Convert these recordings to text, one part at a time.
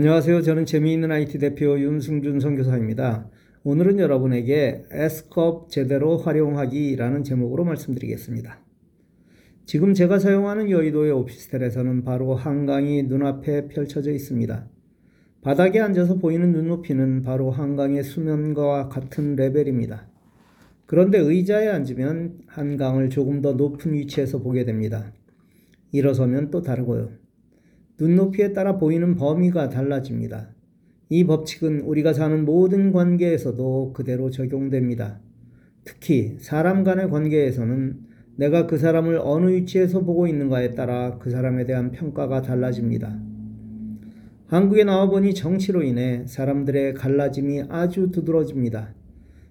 안녕하세요. 저는 재미있는 IT 대표 윤승준 선교사입니다. 오늘은 여러분에게 S컵 제대로 활용하기라는 제목으로 말씀드리겠습니다. 지금 제가 사용하는 여의도의 오피스텔에서는 바로 한강이 눈앞에 펼쳐져 있습니다. 바닥에 앉아서 보이는 눈높이는 바로 한강의 수면과 같은 레벨입니다. 그런데 의자에 앉으면 한강을 조금 더 높은 위치에서 보게 됩니다. 일어서면 또 다르고요. 눈높이에 따라 보이는 범위가 달라집니다. 이 법칙은 우리가 사는 모든 관계에서도 그대로 적용됩니다. 특히 사람 간의 관계에서는 내가 그 사람을 어느 위치에서 보고 있는가에 따라 그 사람에 대한 평가가 달라집니다. 한국에 나와보니 정치로 인해 사람들의 갈라짐이 아주 두드러집니다.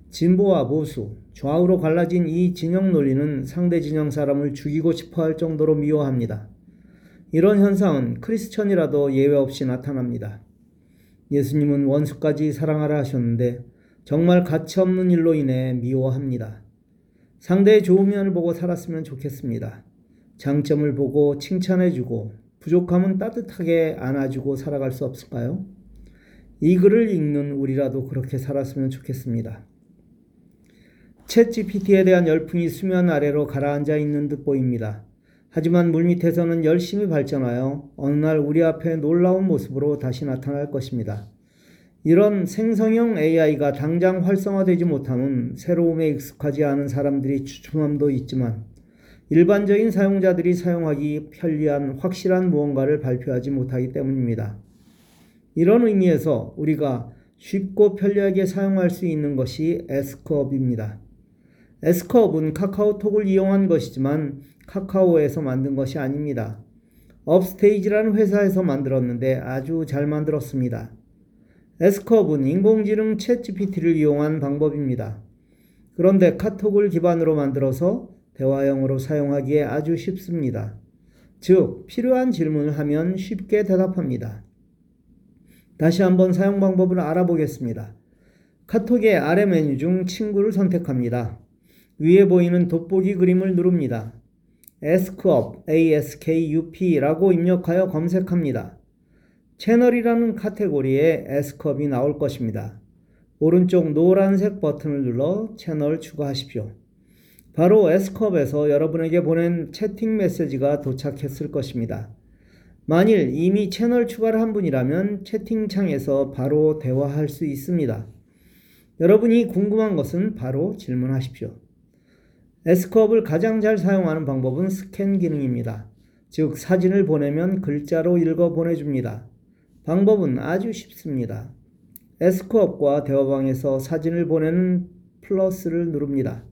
진보와 보수, 좌우로 갈라진 이 진영 논리는 상대 진영 사람을 죽이고 싶어 할 정도로 미워합니다. 이런 현상은 크리스천이라도 예외 없이 나타납니다. 예수님은 원수까지 사랑하라 하셨는데 정말 가치 없는 일로 인해 미워합니다. 상대의 좋은 면을 보고 살았으면 좋겠습니다. 장점을 보고 칭찬해주고 부족함은 따뜻하게 안아주고 살아갈 수 없을까요? 이 글을 읽는 우리라도 그렇게 살았으면 좋겠습니다. 챗 GPT에 대한 열풍이 수면 아래로 가라앉아 있는 듯 보입니다. 하지만 물밑에서는 열심히 발전하여 어느 날 우리 앞에 놀라운 모습으로 다시 나타날 것입니다. 이런 생성형 AI가 당장 활성화되지 못하는 새로움에 익숙하지 않은 사람들이 주춤함도 있지만 일반적인 사용자들이 사용하기 편리한 확실한 무언가를 발표하지 못하기 때문입니다. 이런 의미에서 우리가 쉽고 편리하게 사용할 수 있는 것이 에스크업입니다. 에스크업은 카카오톡을 이용한 것이지만 카카오에서 만든 것이 아닙니다. 업스테이지라는 회사에서 만들었는데 아주 잘 만들었습니다. 에스컵은 인공지능 챗 GPT를 이용한 방법입니다. 그런데 카톡을 기반으로 만들어서 대화형으로 사용하기에 아주 쉽습니다. 즉, 필요한 질문을 하면 쉽게 대답합니다. 다시 한번 사용 방법을 알아보겠습니다. 카톡의 아래 메뉴 중 친구를 선택합니다. 위에 보이는 돋보기 그림을 누릅니다. askup, askup라고 입력하여 검색합니다. 채널이라는 카테고리에 askup이 나올 것입니다. 오른쪽 노란색 버튼을 눌러 채널 추가하십시오. 바로 askup에서 여러분에게 보낸 채팅 메시지가 도착했을 것입니다. 만일 이미 채널 추가를 한 분이라면 채팅창에서 바로 대화할 수 있습니다. 여러분이 궁금한 것은 바로 질문하십시오. 에스컵을 가장 잘 사용하는 방법은 스캔 기능입니다. 즉, 사진을 보내면 글자로 읽어 보내줍니다. 방법은 아주 쉽습니다. 에스컵과 대화방에서 사진을 보내는 플러스를 누릅니다.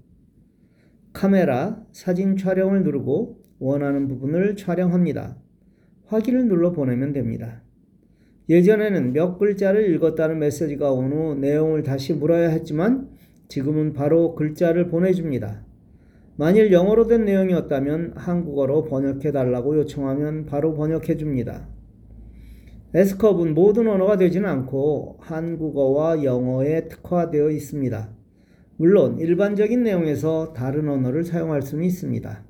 카메라, 사진 촬영을 누르고 원하는 부분을 촬영합니다. 확인을 눌러 보내면 됩니다. 예전에는 몇 글자를 읽었다는 메시지가 온 후 내용을 다시 물어야 했지만 지금은 바로 글자를 보내줍니다. 만일 영어로 된 내용이었다면 한국어로 번역해 달라고 요청하면 바로 번역해 줍니다. 에스컵은 모든 언어가 되지는 않고 한국어와 영어에 특화되어 있습니다. 물론 일반적인 내용에서 다른 언어를 사용할 수는 있습니다.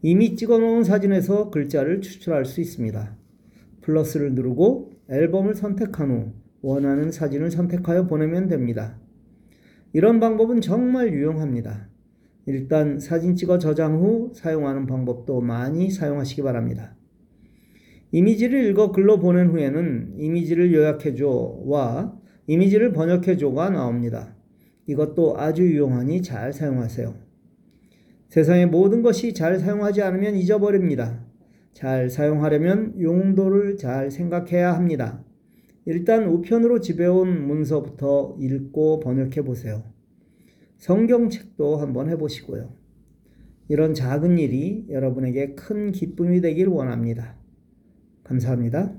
이미 찍어 놓은 사진에서 글자를 추출할 수 있습니다. 플러스를 누르고 앨범을 선택한 후 원하는 사진을 선택하여 보내면 됩니다. 이런 방법은 정말 유용합니다. 일단 사진 찍어 저장 후 사용하는 방법도 많이 사용하시기 바랍니다. 이미지를 읽어 글로 보낸 후에는 이미지를 요약해줘와 이미지를 번역해줘가 나옵니다. 이것도 아주 유용하니 잘 사용하세요. 세상의 모든 것이 잘 사용하지 않으면 잊어버립니다. 잘 사용하려면 용도를 잘 생각해야 합니다. 일단 우편으로 집에온 문서부터 읽고 번역해 보세요. 성경책도 한번 해보시고요. 이런 작은 일이 여러분에게 큰 기쁨이 되길 원합니다. 감사합니다.